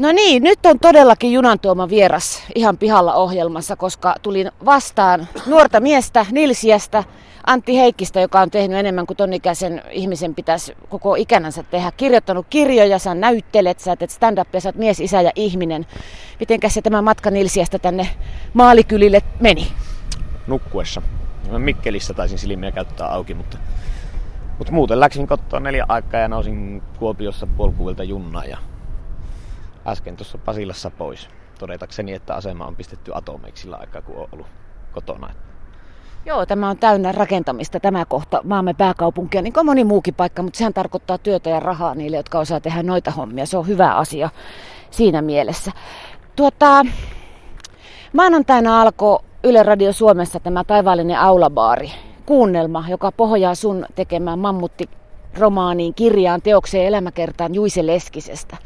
No niin, nyt on todellakin junantuoma vieras ihan pihalla ohjelmassa, koska tulin vastaan nuorta miestä Nilsiästä, Antti Heikkistä, joka on tehnyt enemmän kuin ton ikäisen ihmisen pitäisi koko ikänänsä tehdä. Kirjoittanut kirjoja, sä näyttelet, sä teet stand-upia, sä oot mies, isä ja ihminen. Mitenkäs se tämä matka Nilsiästä tänne maalikylille meni? Nukkuessa. Mikkelissä taisin silmiä käyttää auki, mutta, mutta muuten läksin kotoa neljä aikaa ja nousin Kuopiossa puolikuvilta junnaa ja äsken tuossa Pasilassa pois. Todetakseni, että asema on pistetty atomeiksi sillä aikaa, kun on ollut kotona. Joo, tämä on täynnä rakentamista tämä kohta maamme pääkaupunkia, niin kuin moni muukin paikka, mutta sehän tarkoittaa työtä ja rahaa niille, jotka osaa tehdä noita hommia. Se on hyvä asia siinä mielessä. Tuota, maanantaina alkoi Yle Radio Suomessa tämä taivaallinen aulabaari, kuunnelma, joka pohjaa sun tekemään mammutti romaaniin, kirjaan, teokseen elämäkertaan Juise Leskisestä.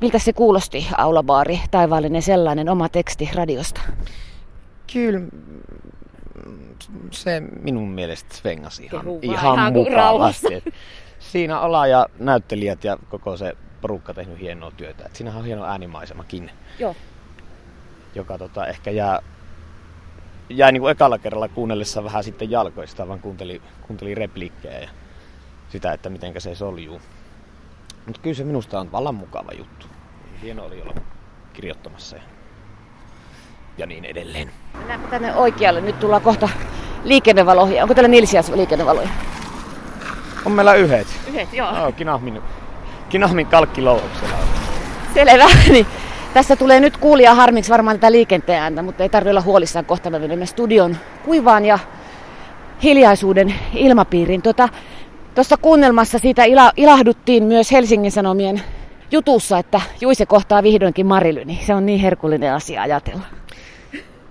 Miltä se kuulosti, aulabaari, taivaallinen sellainen, oma teksti radiosta? Kyllä se minun mielestä svengasi ihan, Kehu ihan ihan mukavasti. Siinä ollaan ja näyttelijät ja koko se porukka tehnyt hienoa työtä. Et siinähän on hieno äänimaisemakin, Joo. joka tota, ehkä jää, jäi niin kuin ekalla kerralla kuunnellessa vähän sitten jalkoista, vaan kuunteli, kuunteli repliikkejä ja sitä, että miten se soljuu. Mutta kyllä se minusta on vallan mukava juttu. Hieno oli olla kirjoittamassa ja, ja niin edelleen. Mennäänpä tänne oikealle. Nyt tullaan kohta liikennevaloihin. Onko täällä Nilsiäs liikennevaloja? On meillä yhdet. Yhdet, joo. Joo, Kinahmin, Kinahmin kalkkilouhoksella on. Selvä. Niin, tässä tulee nyt kuulija harmiksi varmaan tätä liikenteen ääntä, mutta ei tarvitse olla huolissaan. Kohta me menemme studion kuivaan ja hiljaisuuden ilmapiiriin. Tuota, Tuossa kuunnelmassa siitä ila, ilahduttiin myös Helsingin Sanomien jutussa, että Juise kohtaa vihdoinkin Marilyni. Se on niin herkullinen asia ajatella.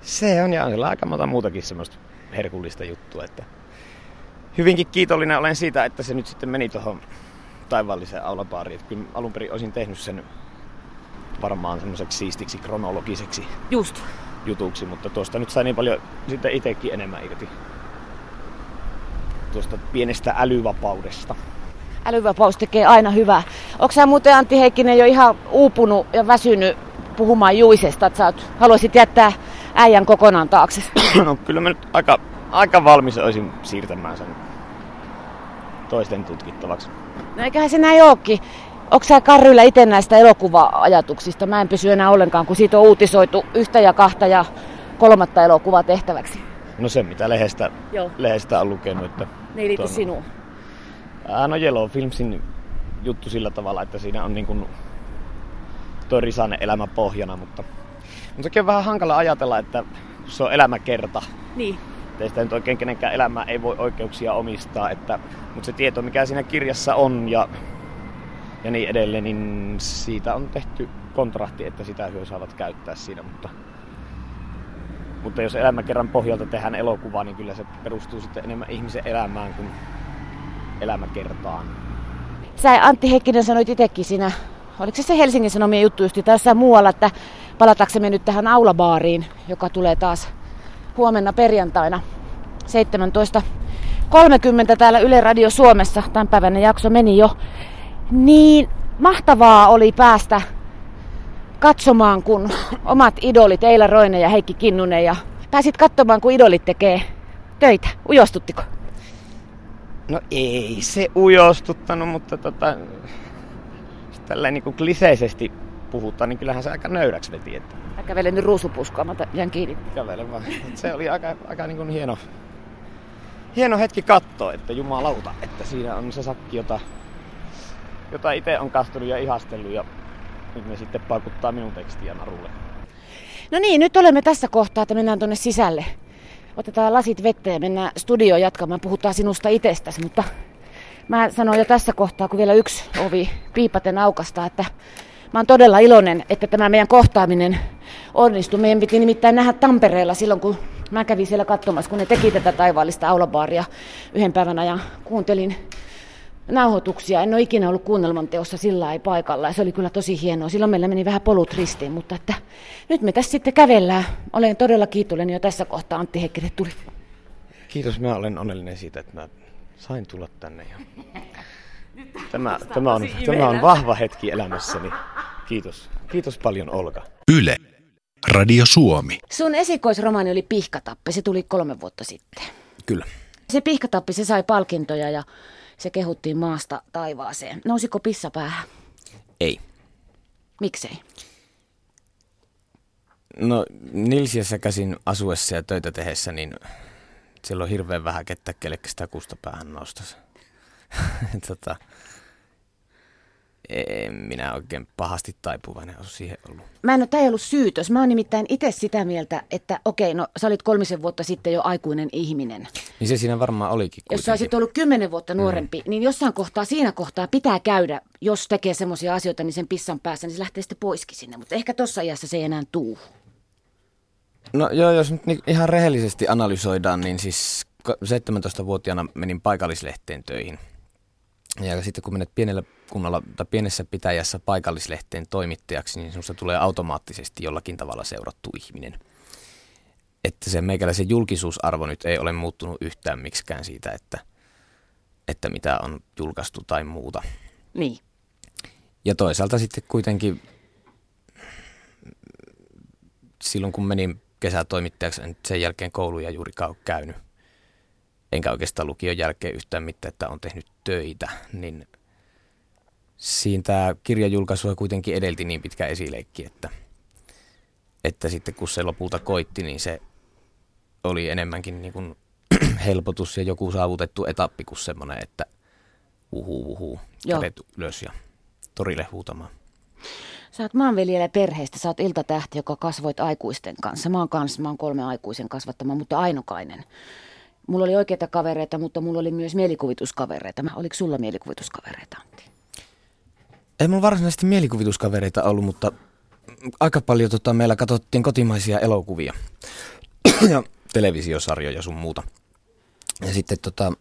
Se on ja on aika monta muutakin semmoista herkullista juttua, että hyvinkin kiitollinen olen siitä, että se nyt sitten meni tuohon taivaalliseen aulabaariin. Että kyllä alun perin olisin tehnyt sen varmaan semmoiseksi siistiksi kronologiseksi Just. jutuksi, mutta tuosta nyt sai niin paljon sitten itsekin enemmän irti. Tuosta pienestä älyvapaudesta. Älyvapaus tekee aina hyvää. Onko sä muuten Antti Heikkinen jo ihan uupunut ja väsynyt puhumaan Juisesta, että sä oot, haluaisit jättää äijän kokonaan taakse? no kyllä mä nyt aika, aika valmis olisin siirtämään sen toisten tutkittavaksi. No eiköhän se näin ookin. Onko sä Karryllä itse näistä elokuva-ajatuksista? Mä en pysy enää ollenkaan, kun siitä on uutisoitu yhtä ja kahta ja kolmatta elokuvaa tehtäväksi. No se mitä lehdestä, Joo. lehdestä on lukenut, että... Ne ei liity tuon- sinuun. Ää, no Yellow Filmsin juttu sillä tavalla, että siinä on niin kuin toi Risanen elämä pohjana, mutta, mutta sekin on vähän hankala ajatella, että se on elämäkerta. Niin. Että sitä nyt oikein kenenkään elämää ei voi oikeuksia omistaa, että, mutta se tieto, mikä siinä kirjassa on ja, ja niin edelleen, niin siitä on tehty kontrahti, että sitä hyö saavat käyttää siinä, mutta, mutta jos elämäkerran pohjalta tehdään elokuva, niin kyllä se perustuu sitten enemmän ihmisen elämään kuin elämäkertaan. Sä Antti Heikkinen sanoit itsekin siinä, oliko se se Helsingin Sanomien juttu just tässä muualla, että palataksemme nyt tähän aulabaariin, joka tulee taas huomenna perjantaina 17.30 täällä Yle Radio Suomessa. Tämänpäiväinen jakso meni jo. Niin mahtavaa oli päästä katsomaan, kun omat idolit Eila Roine ja Heikki Kinnunen ja pääsit katsomaan, kun idolit tekee töitä. Ujostuttiko? No ei se ujostuttanut, mutta tota, jos tälleen niin kuin kliseisesti puhutaan, niin kyllähän se aika nöyräksi veti, että Mä kävelen nyt ruusupuskua, mä jään kiinni. kävele vaan. Se oli aika, aika niin kuin hieno, hieno hetki katsoa, että jumalauta, että siinä on se sakki, jota, jota itse on kastunut ja ihastellut ja nyt ne sitten paukuttaa minun tekstiä narulle. No niin, nyt olemme tässä kohtaa, että mennään tuonne sisälle. Otetaan lasit vettä ja mennään studioon jatkamaan. Puhutaan sinusta itsestäsi, mutta mä sanon jo tässä kohtaa, kun vielä yksi ovi piipaten aukasta, että mä oon todella iloinen, että tämä meidän kohtaaminen onnistui. Meidän piti nimittäin nähdä Tampereella silloin, kun mä kävin siellä katsomassa, kun ne teki tätä taivaallista aulabaaria yhden päivän ajan. Kuuntelin nauhoituksia. En ole ikinä ollut kuunnelman teossa sillä ei paikalla ja se oli kyllä tosi hienoa. Silloin meillä meni vähän polut ristiin, mutta että nyt me tässä sitten kävellään. Olen todella kiitollinen jo tässä kohtaa Antti Heikkinen tuli. Kiitos, mä olen onnellinen siitä, että mä sain tulla tänne. Ja... Tämä, tämä, on, tämä on vahva hetki elämässäni. Kiitos. Kiitos paljon Olka. Yle. Radio Suomi. Sun esikoisromaani oli Pihkatappi, se tuli kolme vuotta sitten. Kyllä. Se Pihkatappi, se sai palkintoja ja se kehuttiin maasta taivaaseen. Nousiko pissa päähän? Ei. Miksei? No Nilsiässä käsin asuessa ja töitä tehdessä, niin siellä on hirveän vähän kettä, kelle sitä kusta päähän nostaisi. tota, en minä oikein pahasti taipuvainen ole siihen ollut. Mä en ole, tämä ei ollut syytös. Mä oon nimittäin itse sitä mieltä, että okei, no sä olit kolmisen vuotta sitten jo aikuinen ihminen. Niin se siinä varmaan olikin Jos sä olisit ollut kymmenen vuotta nuorempi, mm. niin jossain kohtaa, siinä kohtaa pitää käydä, jos tekee semmoisia asioita, niin sen pissan päässä, niin se lähtee sitten poiskin sinne. Mutta ehkä tuossa iässä se ei enää tuu. No joo, jos nyt ihan rehellisesti analysoidaan, niin siis 17-vuotiaana menin paikallislehteen töihin. Ja sitten kun menet pienellä kunnalla tai pienessä pitäjässä paikallislehteen toimittajaksi, niin sinusta tulee automaattisesti jollakin tavalla seurattu ihminen. Että se meikäläisen julkisuusarvo nyt ei ole muuttunut yhtään miksikään siitä, että, että mitä on julkaistu tai muuta. Niin. Ja toisaalta sitten kuitenkin silloin kun menin kesätoimittajaksi, en sen jälkeen kouluja juurikaan ole käynyt, enkä oikeastaan lukion jälkeen yhtään mitään, että on tehnyt töitä, niin siinä tämä kirjajulkaisua kuitenkin edelti niin pitkä esileikki, että, että sitten kun se lopulta koitti, niin se oli enemmänkin niin kuin helpotus ja joku saavutettu etappi kuin semmoinen, että uhu uhu, kädet ylös ja torille huutamaan. Sä oot maanviljelijä perheestä, sä oot iltatähti, joka kasvoit aikuisten kanssa. Mä oon kanssa, mä oon kolme aikuisen kasvattama, mutta ainokainen. Mulla oli oikeita kavereita, mutta mulla oli myös mielikuvituskavereita. Oliko sulla mielikuvituskavereita, Antti? Ei mulla varsinaisesti mielikuvituskavereita ollut, mutta aika paljon tota, meillä katsottiin kotimaisia elokuvia ja televisiosarjoja sun muuta. Ja sitten tota,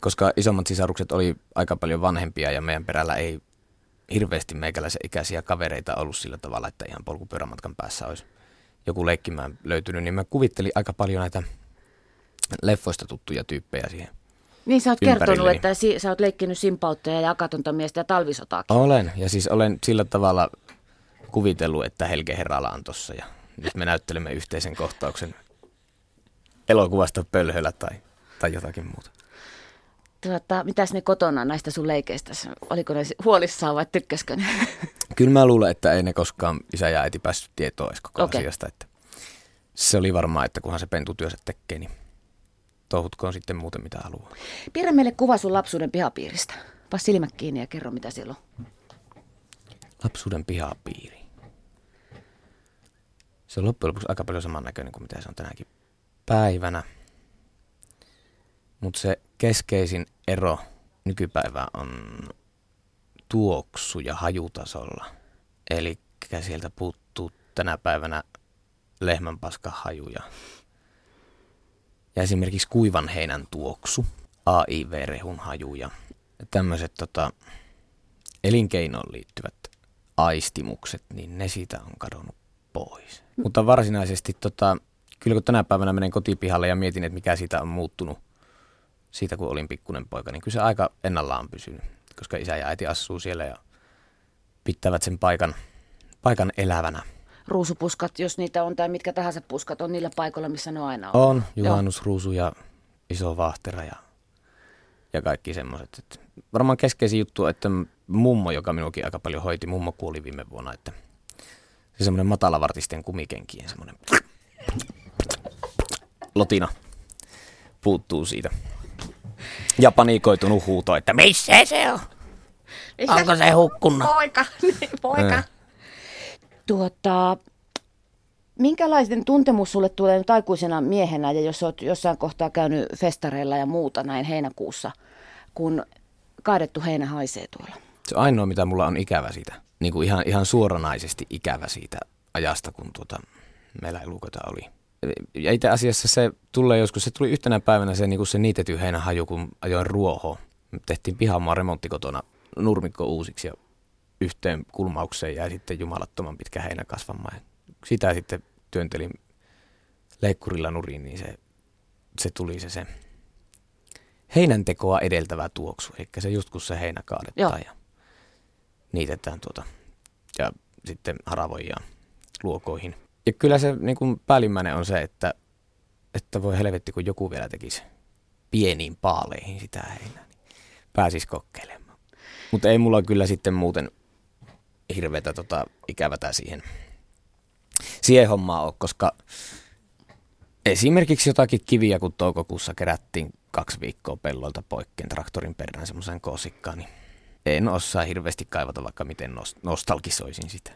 koska isommat sisarukset oli aika paljon vanhempia ja meidän perällä ei hirveästi meikäläisen ikäisiä kavereita ollut sillä tavalla, että ihan polkupyörämatkan päässä olisi joku leikkimään löytynyt, niin mä kuvittelin aika paljon näitä leffoista tuttuja tyyppejä siihen Niin sä oot kertonut, että si- sä oot leikkinyt simpauttajaa ja akatonta miestä ja talvisotaakin. Olen, ja siis olen sillä tavalla kuvitellut, että Helge Herrala on tossa ja nyt me näyttelemme yhteisen kohtauksen elokuvasta pölhöllä tai, tai jotakin muuta. Tuota, mitäs ne kotona näistä sun leikeistä? Oliko ne huolissaan vai tykkäskö ne? Kyllä mä luulen, että ei ne koskaan isä ja äiti päässyt tietoa edes koko okay. asiasta. Että se oli varmaan, että kunhan se pentutyönsä tekee, niin touhutkoon sitten muuten mitä haluaa. Piirrä meille kuva sun lapsuuden pihapiiristä. Paa silmät kiinni ja kerro mitä siellä on. Lapsuuden pihapiiri. Se on loppujen lopuksi aika paljon samannäköinen kuin mitä se on tänäkin päivänä. Mutta se keskeisin ero nykypäivään on tuoksu- ja hajutasolla. Eli sieltä puuttuu tänä päivänä lehmänpaskahajuja. Ja esimerkiksi kuivan heinän tuoksu, AIV-rehun haju ja tämmöiset tota, elinkeinoon liittyvät aistimukset, niin ne siitä on kadonnut pois. Mutta varsinaisesti tota, kyllä kun tänä päivänä menen kotipihalle ja mietin, että mikä siitä on muuttunut siitä, kun olin pikkunen poika, niin kyllä se aika ennallaan pysynyt, koska isä ja äiti asuu siellä ja pitävät sen paikan, paikan elävänä. Ruusupuskat, jos niitä on, tai mitkä tahansa puskat, on niillä paikoilla, missä ne aina on. On, juhannusruusu ja iso vahtera ja, ja kaikki semmoiset. Varmaan keskeisin juttu, että mummo, joka minuakin aika paljon hoiti, mummo kuoli viime vuonna, että se semmoinen matalavartisten kumikenkien semmoinen lotina puuttuu siitä. Ja panikoitunut huuto, että missä se on? Missä Onko se hukkunut? Poika, niin, poika. Äh. Tuota, minkälaisen tuntemus sulle tulee nyt aikuisena miehenä ja jos olet jossain kohtaa käynyt festareilla ja muuta näin heinäkuussa, kun kaadettu heinä haisee tuolla? Se ainoa, mitä mulla on ikävä siitä, niin kuin ihan, ihan suoranaisesti ikävä siitä ajasta, kun tuota, meillä elukota oli ja itse asiassa se tulee joskus, se tuli yhtenä päivänä se, niin kuin se niitetty heinähaju, kun ajoin ruoho. Me tehtiin pihamaan remontti kotona nurmikko uusiksi ja yhteen kulmaukseen jäi sitten jumalattoman pitkä heinä kasvamaan. Sitä sitten työntelin leikkurilla nurin, niin se, se tuli se, se heinäntekoa edeltävä tuoksu. Eli se just kun se heinä kaadetaan Joo. ja niitetään tuota ja sitten haravoin ja luokoihin. Ja kyllä se niin kuin päällimmäinen on se, että, että voi helvetti, kun joku vielä tekisi pieniin paaleihin sitä heinää, niin pääsis kokeilemaan. Mutta ei mulla kyllä sitten muuten hirveätä tota, ikävätä siihen, siihen hommaan ole, koska esimerkiksi jotakin kiviä, kun toukokuussa kerättiin kaksi viikkoa pellolta poikkeen traktorin perään semmoisen kosikkaan, niin en osaa hirveästi kaivata, vaikka miten nostalgisoisin sitä.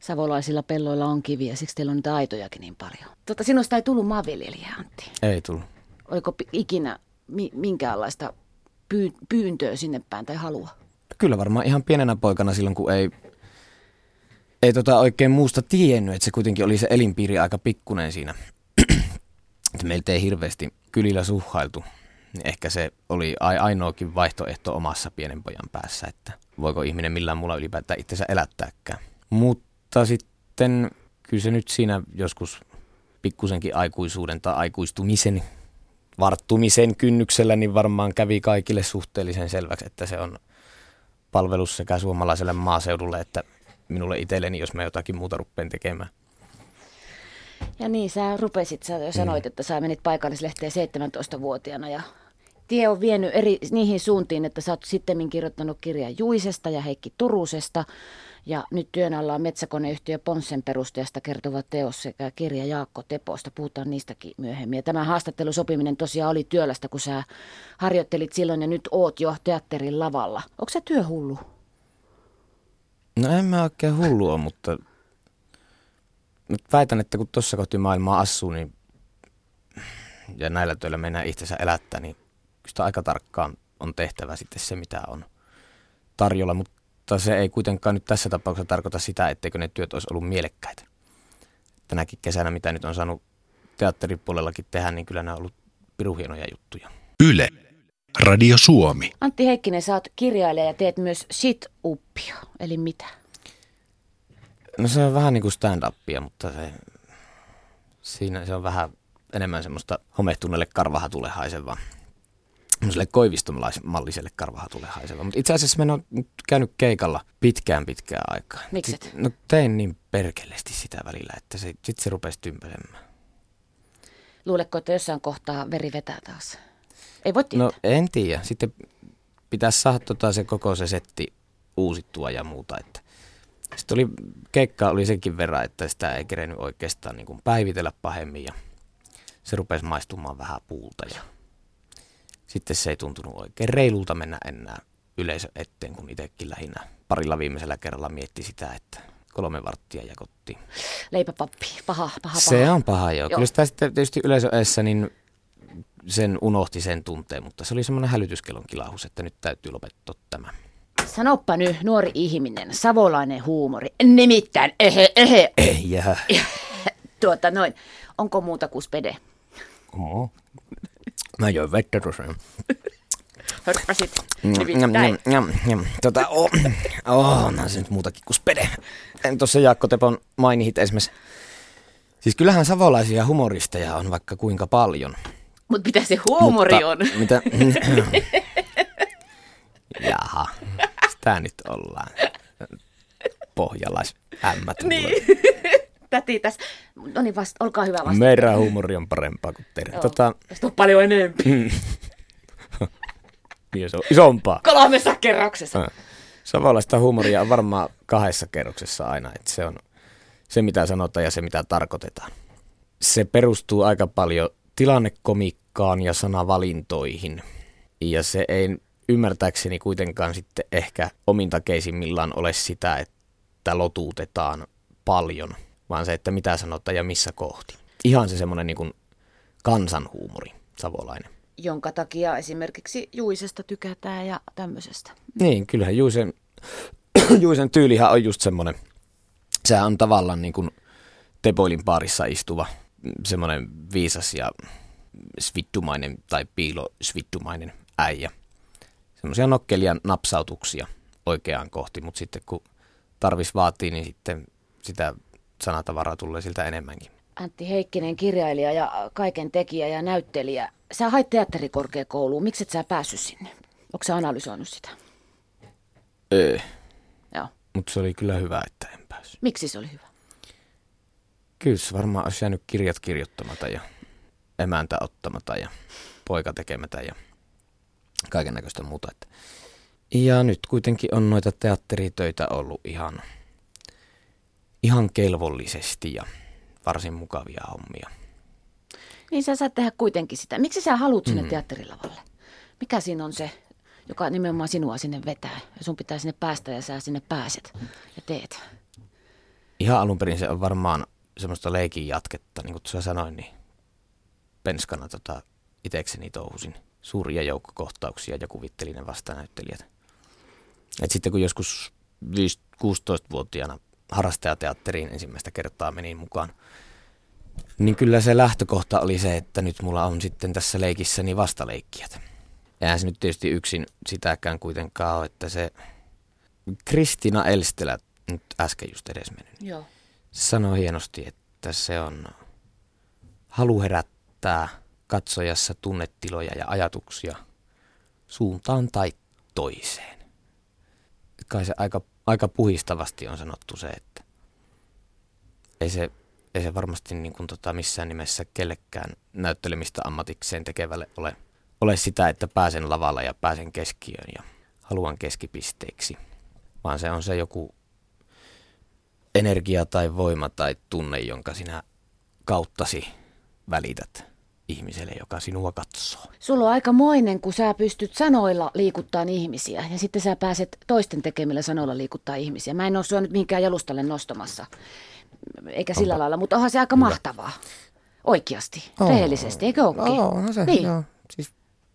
Savolaisilla pelloilla on kiviä, siksi teillä on niitä aitojakin niin paljon. Tota, sinusta ei tullut maanviljelijä, Antti. Ei tullut. Oliko ikinä mi- minkäänlaista pyy- pyyntöä sinne päin tai halua? Kyllä varmaan ihan pienenä poikana silloin, kun ei, ei tota oikein muusta tiennyt, että se kuitenkin oli se elinpiiri aika pikkunen siinä. että meiltä ei hirveästi kylillä suhhailtu. Niin ehkä se oli ainoakin vaihtoehto omassa pienen pojan päässä, että voiko ihminen millään muulla ylipäätään itsensä elättääkään. Mutta sitten kyllä se nyt siinä joskus pikkusenkin aikuisuuden tai aikuistumisen varttumisen kynnyksellä, niin varmaan kävi kaikille suhteellisen selväksi, että se on palvelus sekä suomalaiselle maaseudulle että minulle itselleni, jos mä jotakin muuta ruppeen tekemään. Ja niin, sä rupesit, sä jo sanoit, mm. että sä menit paikallislehteen 17-vuotiaana ja tie on vienyt eri, niihin suuntiin, että sä oot sitten kirjoittanut kirjan Juisesta ja Heikki Turusesta. Ja nyt työn alla on metsäkoneyhtiö Ponssen perustajasta kertova teos sekä kirja Jaakko Teposta. Puhutaan niistäkin myöhemmin. Ja tämä haastattelusopiminen tosiaan oli työlästä, kun sä harjoittelit silloin ja nyt oot jo teatterin lavalla. Onko se työhullu? No en mä oikein hullu ole, mutta väitän, että kun tuossa kohti maailmaa asuu, niin ja näillä töillä mennään itsensä elättää, niin sitä aika tarkkaan on tehtävä sitten se, mitä on tarjolla, mutta se ei kuitenkaan nyt tässä tapauksessa tarkoita sitä, etteikö ne työt olisi ollut mielekkäitä. Tänäkin kesänä, mitä nyt on saanut teatteripuolellakin tehdä, niin kyllä nämä on ollut piruhienoja juttuja. Yle. Radio Suomi. Antti Heikkinen, sä oot kirjailija ja teet myös sit-uppia, eli mitä? No se on vähän niin kuin stand-upia, mutta se, siinä se on vähän enemmän semmoista homehtuneelle karvahatulle haisevaa semmoiselle koivistomalliselle karvahatulle haiseva. Mutta itse asiassa mä oon nyt käynyt keikalla pitkään pitkään aikaa. Mikset? No tein niin perkeleesti sitä välillä, että se, sit se rupesi tympäsemään. Luuletko, että jossain kohtaa veri vetää taas? Ei voi tietää. No en tiedä. Sitten pitäisi saada tota se koko se setti uusittua ja muuta. Että. Sitten oli, keikka oli senkin verran, että sitä ei kerennyt oikeastaan niin kuin päivitellä pahemmin ja se rupesi maistumaan vähän puulta ja sitten se ei tuntunut oikein reilulta mennä enää yleisö eteen, kun itsekin lähinnä parilla viimeisellä kerralla mietti sitä, että kolme varttia ja kotiin. Leipäpappi, paha, paha, paha. Se on paha, joo. joo. Kyllä sitä sitten tietysti yleisöessä niin sen unohti sen tunteen, mutta se oli semmoinen hälytyskellon kilahus, että nyt täytyy lopettaa tämä. Sanoppa nyt, nuori ihminen, savolainen huumori, nimittäin ehe, ehe. Eh, jää. tuota noin, onko muuta kuin spede? Oh. Mä join vettä tuossa. Hörppäsit. Tota, oh, oh, on se nyt muutakin kuin spede. Tuossa Jaakko Tepon mainit esimerkiksi. Siis kyllähän savolaisia humoristeja on vaikka kuinka paljon. Mut mitä se huumori Mutta, on? Mitä? Jaha, sitä nyt ollaan. Pohjalaisämmät. Niin täti tässä. No niin, vasta, olkaa hyvä vasta. Meidän huumori on parempaa kuin teidän. Tota... Tästä on paljon enemmän. Mm. niin se on isompaa. Kolmessa kerroksessa. Savolaista huumoria on varmaan kahdessa kerroksessa aina. Että se on se, mitä sanotaan ja se, mitä tarkoitetaan. Se perustuu aika paljon tilannekomikkaan ja sanavalintoihin. Ja se ei ymmärtääkseni kuitenkaan sitten ehkä omintakeisimmillaan ole sitä, että lotuutetaan paljon – vaan se, että mitä sanotaan ja missä kohti. Ihan se semmoinen niin kansanhuumori, savolainen. Jonka takia esimerkiksi Juisesta tykätään ja tämmöisestä. Niin, kyllähän Juisen, Juisen tyylihän on just semmoinen, sehän on tavallaan niin kuin Tepoilin parissa istuva semmoinen viisas ja svittumainen tai piilo svittumainen äijä. Semmoisia nokkelia napsautuksia oikeaan kohti, mutta sitten kun tarvis vaatii, niin sitten sitä sanatavaraa tulee siltä enemmänkin. Antti Heikkinen, kirjailija ja kaiken tekijä ja näyttelijä. Sä hait teatterikorkeakouluun. Miksi et sä päässyt sinne? Onko sä analysoinut sitä? Öö. Joo. Mutta se oli kyllä hyvä, että en päässyt. Miksi se oli hyvä? Kyllä varmaan olisi jäänyt kirjat kirjoittamatta ja emäntä ottamatta ja poika tekemätä ja kaiken näköistä muuta. Että. Ja nyt kuitenkin on noita teatteritöitä ollut ihan, ihan kelvollisesti ja varsin mukavia hommia. Niin sä saat tehdä kuitenkin sitä. Miksi sä haluat sinne mm. teatterilavalle? Mikä siinä on se, joka nimenomaan sinua sinne vetää? Ja sun pitää sinne päästä ja sä sinne pääset ja teet. Ihan alun perin se on varmaan semmoista leikin jatketta, niin kuin sanoin, niin penskana tota, itekseni touhusin suuria joukkokohtauksia ja kuvittelin ne vastanäyttelijät. Et sitten kun joskus 16-vuotiaana harrastajateatteriin ensimmäistä kertaa menin mukaan, niin kyllä se lähtökohta oli se, että nyt mulla on sitten tässä leikissäni vastaleikkijät. Eihän se nyt tietysti yksin sitäkään kuitenkaan ole, että se Kristina Elstelä, nyt äsken just edes mennyt, Joo. Sanoi hienosti, että se on halu herättää katsojassa tunnetiloja ja ajatuksia suuntaan tai toiseen. Kai se aika, aika puhistavasti on sanottu se, että ei se, ei se varmasti niin kuin tota missään nimessä kellekään näyttelemistä ammatikseen tekevälle ole, ole sitä, että pääsen lavalla ja pääsen keskiöön ja haluan keskipisteeksi, vaan se on se joku energia tai voima tai tunne, jonka sinä kauttasi välität ihmiselle, joka sinua katsoo. Sulla on aika moinen, kun sä pystyt sanoilla liikuttaa ihmisiä ja sitten sä pääset toisten tekemillä sanoilla liikuttaa ihmisiä. Mä en ole sua nyt mihinkään jalustalle nostamassa, eikä sillä Onpa. lailla, mutta onhan se aika Hyvä. mahtavaa. Oikeasti, oh. rehellisesti, eikö olekin? Oh, onhan se, niin. joo. Siis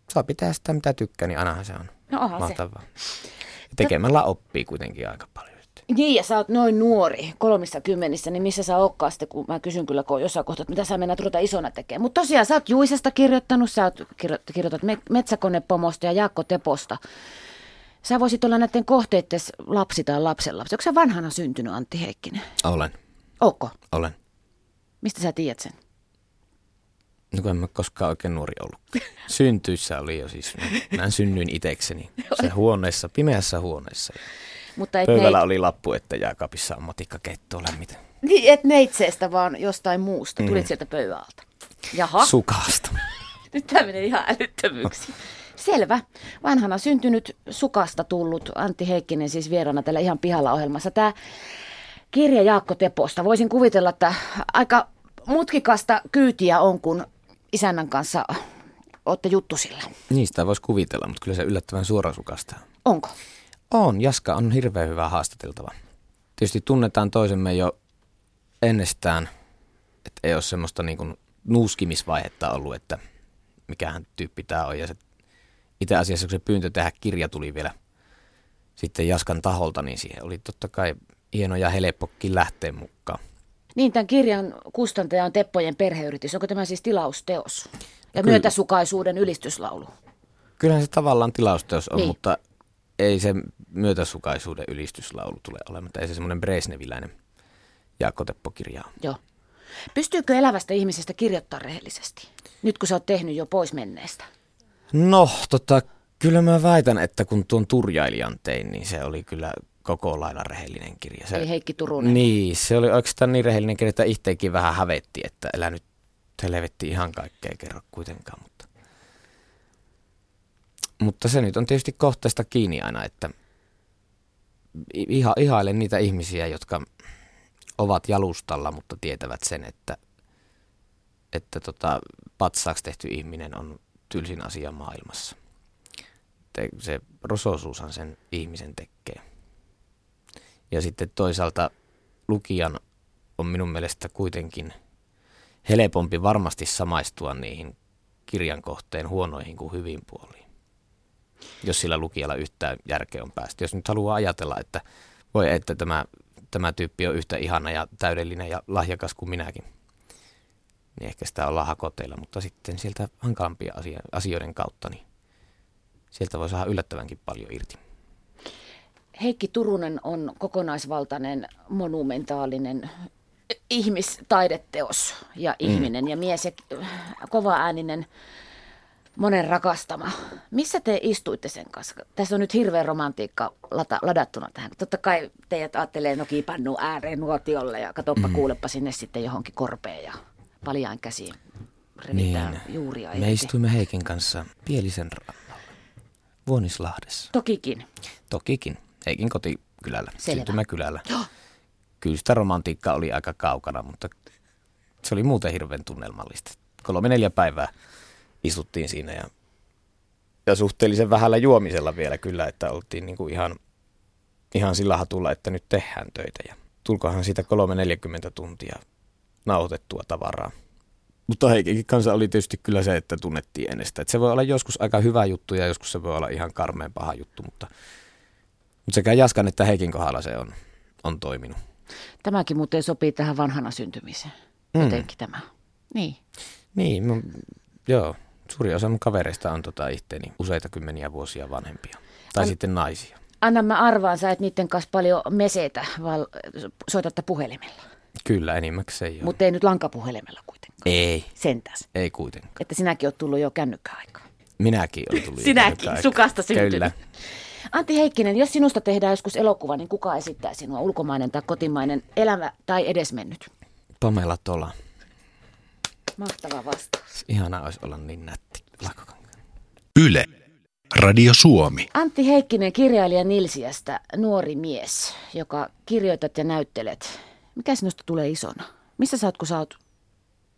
saa pitää sitä, mitä tykkää, niin ainahan se on no, mahtavaa. Se. Tekemällä oppii kuitenkin aika paljon. Niin, ja sä oot noin nuori, kolmissa kymmenissä, niin missä sä ootkaan sitten, kun mä kysyn kyllä kun jossain kohtaa, että mitä sä mennät ruveta isona tekemään. Mutta tosiaan sä oot Juisesta kirjoittanut, sä oot kirjo- kirjoitat Metsäkonepomosta ja Jaakko Teposta. Sä voisit olla näiden kohteiden lapsi tai lapsenlapsi. Onko sä vanhana syntynyt, Antti Heikkinen? Olen. Onko? Olen. Mistä sä tiedät sen? No kun en mä koskaan oikein nuori ollut. Syntyissä oli jo siis. Mä synnyin itekseni. Se huoneessa, pimeässä huoneessa. Mutta et Pöydällä neit... oli lappu, että jääkaapissa on matikkakettu lämmitä. Niin, et neitseestä, vaan jostain muusta. Tulit mm. sieltä pöydältä. Jaha. Sukasta. Nyt tämä menee ihan älyttömyyksiin. Selvä. Vanhana syntynyt sukasta tullut Antti Heikkinen siis vieraana tällä ihan pihalla ohjelmassa. Tämä kirja Jaakko Teposta. Voisin kuvitella, että aika mutkikasta kyytiä on, kun isännän kanssa olette juttusilla. Niistä voisi kuvitella, mutta kyllä se yllättävän suorasukasta. Onko? On, Jaska on hirveän hyvä haastateltava. Tietysti tunnetaan toisemme jo ennestään, että ei ole semmoista niin kuin nuuskimisvaihetta ollut, että mikähän tyyppi tämä on. Ja se, itse asiassa kun se pyyntö tehdä kirja tuli vielä sitten Jaskan taholta, niin siihen oli totta kai hieno ja helppokin lähteä mukaan. Niin, tämän kirjan kustantaja on Teppojen perheyritys. Onko tämä siis tilausteos? Ja Kyllä. myötäsukaisuuden ylistyslaulu? Kyllähän se tavallaan tilausteos on, niin. mutta ei se myötäsukaisuuden ylistyslaulu tule olemaan. Ei se semmoinen Bresneviläinen Jaakko Teppo-kirja Joo. Pystyykö elävästä ihmisestä kirjoittaa rehellisesti, nyt kun sä oot tehnyt jo pois menneestä? No, tota, kyllä mä väitän, että kun tuon Turjailijan tein, niin se oli kyllä koko lailla rehellinen kirja. Se, Ei Heikki Turunen. Niin, se oli oikeastaan niin rehellinen kirja, että itsekin vähän hävetti, että elä nyt helvetti ihan kaikkea kerro kuitenkaan. Mutta mutta se nyt on tietysti kohteesta kiinni aina, että iha, ihailen niitä ihmisiä, jotka ovat jalustalla, mutta tietävät sen, että, että tota, patsaaksi tehty ihminen on tylsin asia maailmassa. Te, se rososuushan sen ihmisen tekee. Ja sitten toisaalta lukijan on minun mielestä kuitenkin helpompi varmasti samaistua niihin kirjan kohteen huonoihin kuin hyvin puoliin jos sillä lukijalla yhtään järkeä on päästy. Jos nyt haluaa ajatella, että voi että tämä, tämä tyyppi on yhtä ihana ja täydellinen ja lahjakas kuin minäkin, niin ehkä sitä ollaan hakoteilla, mutta sitten sieltä hankalampia asioiden kautta, niin sieltä voi saada yllättävänkin paljon irti. Heikki Turunen on kokonaisvaltainen, monumentaalinen ihmistaideteos ja ihminen mm. ja mies ja kova ääninen monen rakastama. Missä te istuitte sen kanssa? Tässä on nyt hirveä romantiikka lata, ladattuna tähän. Totta kai teidät ajattelee nokipannu ääreen nuotiolle ja katoppa mm. kuulepa sinne sitten johonkin korpeen ja paljain käsiin revitään niin. juuria Me istuimme Heikin kanssa Pielisen rannalla, Vuonislahdessa. Tokikin. Tokikin, Heikin kotikylällä, Selvä. syntymäkylällä. Joo. Kyllä sitä romantiikkaa oli aika kaukana, mutta se oli muuten hirveän tunnelmallista. Kolme neljä päivää istuttiin siinä ja, ja suhteellisen vähällä juomisella vielä kyllä, että oltiin niin kuin ihan, ihan sillä hatulla, että nyt tehdään töitä. Ja tulkohan siitä 3-40 tuntia nauhoitettua tavaraa. Mutta Heikinkin kanssa oli tietysti kyllä se, että tunnettiin ennestä. Että se voi olla joskus aika hyvä juttu ja joskus se voi olla ihan karmeen paha juttu, mutta, mutta sekä Jaskan että Heikin kohdalla se on, on toiminut. Tämäkin muuten sopii tähän vanhana syntymiseen. Mm. Jotenkin tämä. Niin. Niin, mä, joo. Suuri osa mun kavereista on tota itteeni useita kymmeniä vuosia vanhempia. Tai An- sitten naisia. Anna mä arvaan, sä et niiden kanssa paljon meseitä, vaan soitatte puhelimella. Kyllä, enimmäkseen joo. Mutta ei nyt lankapuhelimella kuitenkaan. Ei, Sentäs. ei kuitenkaan. Että sinäkin oot tullut jo kännykkäaikaan. Minäkin olen tullut Sinäkin, sukasta syntynyt. Kyllä. Antti Heikkinen, jos sinusta tehdään joskus elokuva, niin kuka esittää sinua? Ulkomainen tai kotimainen, elämä tai edesmennyt? Pamela Tola. Mahtava vastaus. Ihana olisi olla niin nätti. Lakkokankaan. Yle. Radio Suomi. Antti Heikkinen, kirjailija Nilsiästä, nuori mies, joka kirjoitat ja näyttelet. Mikä sinusta tulee isona? Missä sä oot, kun sä oot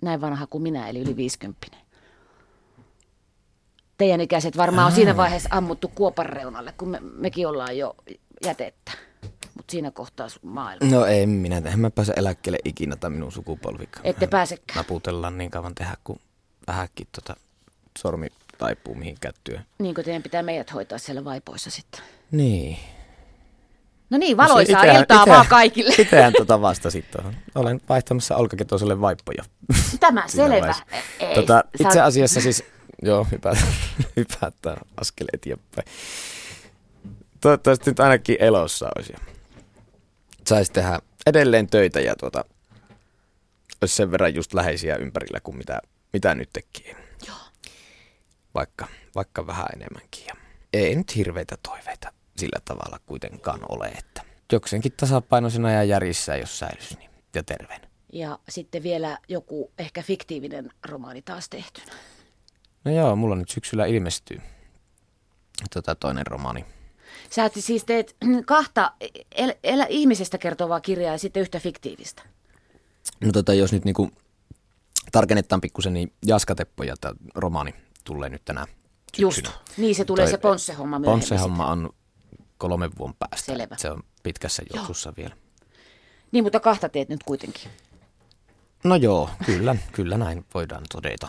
näin vanha kuin minä, eli yli 50? Teidän ikäiset varmaan on siinä vaiheessa ammuttu kuopan reunalle, kun me, mekin ollaan jo jätettä. Siinä kohtaa sun maailma. No ei minä, en mä pääse eläkkeelle ikinä tai minun sukupolvikaan. Ette pääsekään. Naputellaan niin kauan tehdä, kun vähänkin tota sormi taipuu mihinkään työ. Niin kuin teidän pitää meidät hoitaa siellä vaipoissa sitten. Niin. No niin, valoisaa Itehän- iltaa itehän- vaan kaikille. Itehän tota vastasit tuohon. Olen vaihtamassa olkaketoselle vaippoja. Tämä selvä. vaiheessa. Ei, Tota, sä- itse asiassa siis, joo, hypätään, hypätään askel eteenpäin. Toivottavasti nyt ainakin elossa olisi. Saisi tehdä edelleen töitä ja tuota, olisi sen verran just läheisiä ympärillä kuin mitä, mitä nyt tekee. Joo. Vaikka, vaikka vähän enemmänkin. Ja ei nyt hirveitä toiveita sillä tavalla kuitenkaan ole, että jokseenkin tasapainoisena ja järjissä, jos säilyisi niin, ja terveenä. Ja sitten vielä joku ehkä fiktiivinen romaani taas tehtynä. No joo, mulla nyt syksyllä ilmestyy tota toinen romaani. Sä et siis teet kahta el- el- ihmisestä kertovaa kirjaa ja sitten yhtä fiktiivistä. No tota, jos nyt niinku tarkennetaan pikkusen, niin Jaska Teppo ja tämä romaani tulee nyt tänä Just. syksynä. Niin se tulee Toi se ponssehomma myöhemmin. Ponsse-homma on kolmen vuoden päästä. Selvä. Se on pitkässä juoksussa vielä. sitten. Niin, mutta kahta teet nyt kuitenkin. No joo, kyllä, kyllä näin voidaan todeta.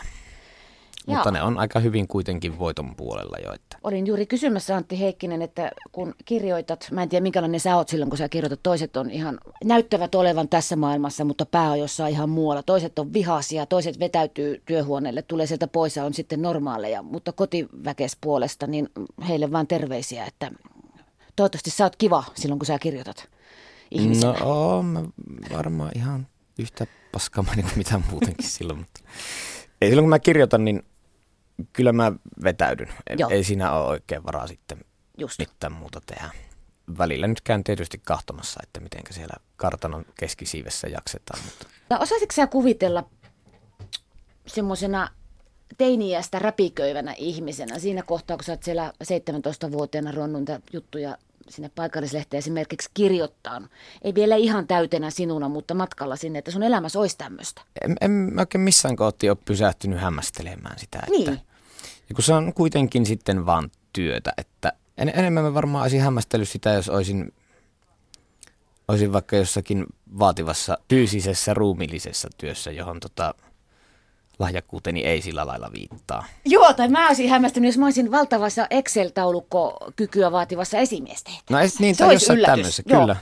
Joo. Mutta ne on aika hyvin kuitenkin voiton puolella jo. Että. Olin juuri kysymässä Antti Heikkinen, että kun kirjoitat, mä en tiedä minkälainen sä oot silloin, kun sä kirjoitat, toiset on ihan, näyttävät olevan tässä maailmassa, mutta pää on jossain ihan muualla. Toiset on vihaisia, toiset vetäytyy työhuoneelle, tulee sieltä pois ja on sitten normaaleja, mutta kotiväkes puolesta, niin heille vaan terveisiä, että toivottavasti sä oot kiva silloin, kun sä kirjoitat ihmisenä. No oon mä varmaan ihan yhtä paskamainen kuin mitä muutenkin silloin. Mutta ei silloin kun mä kirjoitan, niin kyllä mä vetäydyn. Ei, Joo. ei siinä ole oikein varaa sitten Just. mitään muuta tehdä. Välillä nyt käyn tietysti kahtomassa, että miten siellä kartanon keskisiivessä jaksetaan. Mutta No osaisitko sä kuvitella semmoisena teiniästä räpiköivänä ihmisenä siinä kohtaa, kun sä oot siellä 17-vuotiaana ronnut niitä juttuja sinne paikallislehteen esimerkiksi kirjoittaa. Ei vielä ihan täytenä sinuna, mutta matkalla sinne, että sun elämässä olisi tämmöistä. en, en mä oikein missään kohti ole pysähtynyt hämmästelemään sitä. Niin. Että, ja kun se on kuitenkin sitten vaan työtä, että en, enemmän mä varmaan olisin hämmästellyt sitä, jos olisin, olisin vaikka jossakin vaativassa fyysisessä, ruumillisessa työssä, johon tota, lahjakkuuteni ei sillä lailla viittaa. Joo, tai mä olisin hämmästynyt, jos mä olisin valtavassa Excel-taulukko-kykyä vaativassa esimiestehtävässä. No ei, niin, Se tai jossain tämmöisessä, Joo. kyllä.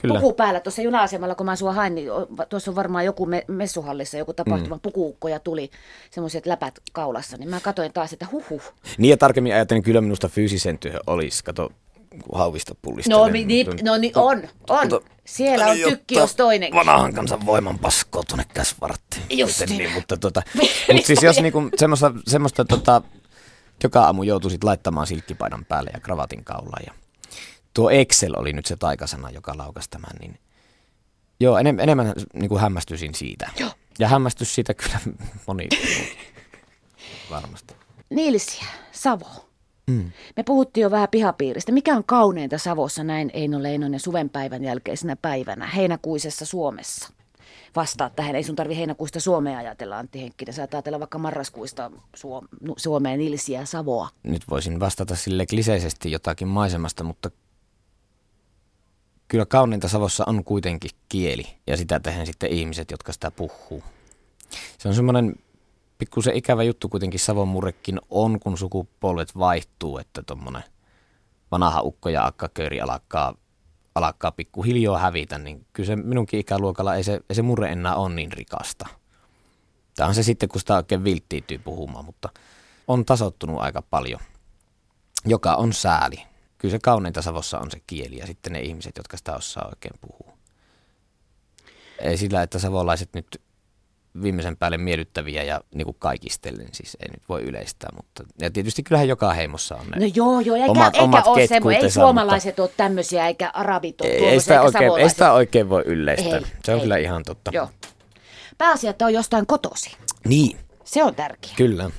kyllä. Puku päällä tuossa juna-asemalla, kun mä sua hain, niin tuossa on varmaan joku me- messuhallissa, joku tapahtuma, mm. pukuukkoja tuli, semmoiset läpät kaulassa, niin mä katsoin taas, että huhuh. Niin ja tarkemmin ajatellen, kyllä minusta fyysisen työhön olisi. Kato, hauvista pullistelen. No, mi- niin, no niin, on, on. Siellä on tykki jos toinen. Vanhan kansan voiman paskoa tuonne käsvarttiin. Justiin. Niin, mutta tota, mut siis jos niinku semmoista, semmoista tota, joka aamu joutui sit laittamaan silkkipaidan päälle ja kravatin kaulaan. Ja tuo Excel oli nyt se taikasana, joka laukasi tämän, niin joo, enem, enemmän niin kuin hämmästyisin siitä. Joo. Ja hämmästys siitä kyllä moni varmasti. Niilsiä, Savo. Mm. Me puhuttiin jo vähän pihapiiristä. Mikä on kauneinta Savossa näin Eino Leinonen suvenpäivän jälkeisenä päivänä heinäkuisessa Suomessa? Vastaa tähän. Ei sun tarvi heinäkuista Suomea ajatella, Antti Henkkinen. Saat ajatella vaikka marraskuista Suom- Suomeen, Nilsiä, Savoa. Nyt voisin vastata sille kliseisesti jotakin maisemasta, mutta kyllä kauneinta Savossa on kuitenkin kieli ja sitä tehdään sitten ihmiset, jotka sitä puhuu. Se on semmoinen pikkusen ikävä juttu kuitenkin Savon murrekin on, kun sukupolvet vaihtuu, että tuommoinen vanha ukko ja akkakööri alkaa, alkaa pikkuhiljaa hävitä, niin kyllä se minunkin ikäluokalla ei se, ei se murre enää ole niin rikasta. Tämä on se sitten, kun sitä oikein vilttiityy puhumaan, mutta on tasottunut aika paljon, joka on sääli. Kyllä se kauneinta Savossa on se kieli ja sitten ne ihmiset, jotka sitä osaa oikein puhua. Ei sillä, että savolaiset nyt viimeisen päälle miellyttäviä ja niin kuin kaikistellen, siis ei nyt voi yleistää, mutta ja tietysti kyllähän joka heimossa on ne No joo, joo, eikä, omat, eikä omat ole semmoinen, ei suomalaiset ole tämmöisiä, eikä arabit ole ei, ei, sitä eikä oikein, ei sitä oikein voi yleistää. Ei, se on ei. kyllä ihan totta. Joo. Pääasia, että on jostain kotosi. Niin, Se on tärkeää. kyllä.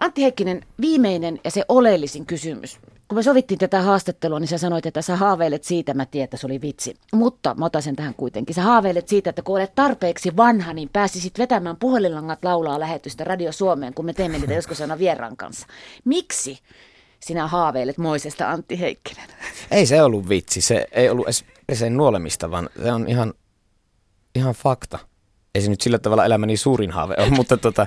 Antti Heikkinen, viimeinen ja se oleellisin kysymys. Kun me sovittiin tätä haastattelua, niin sä sanoit, että sä haaveilet siitä, mä tiedän, että se oli vitsi. Mutta mä otan sen tähän kuitenkin. Sä haaveilet siitä, että kun olet tarpeeksi vanha, niin pääsisit vetämään puhelinlangat laulaa lähetystä Radio Suomeen, kun me teemme niitä joskus aina vieraan kanssa. Miksi sinä haaveilet moisesta Antti Heikkinen? Ei se ollut vitsi, se ei ollut edes sen nuolemista, vaan se on ihan, ihan fakta. Ei se nyt sillä tavalla elämäni suurin haave ole, mutta tota,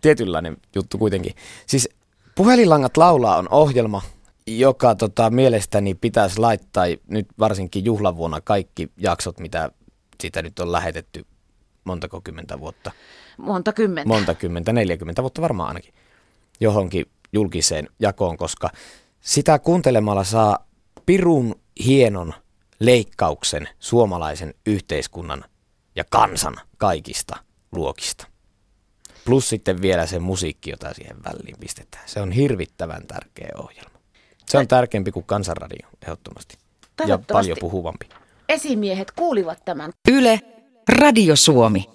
tietynlainen juttu kuitenkin. Siis Puhelinlangat laulaa on ohjelma, joka tota, mielestäni pitäisi laittaa nyt varsinkin juhlavuonna kaikki jaksot, mitä siitä nyt on lähetetty montako kymmentä vuotta. Monta kymmentä. monta kymmentä, 40 vuotta varmaan ainakin, johonkin julkiseen jakoon, koska sitä kuuntelemalla saa pirun hienon leikkauksen suomalaisen yhteiskunnan ja kansan kaikista luokista. Plus sitten vielä se musiikki, jota siihen väliin pistetään. Se on hirvittävän tärkeä ohjelma. Se on tärkeämpi kuin kansanradio, ehdottomasti. Ja paljon puhuvampi. Esimiehet kuulivat tämän. Yle, Radio Suomi.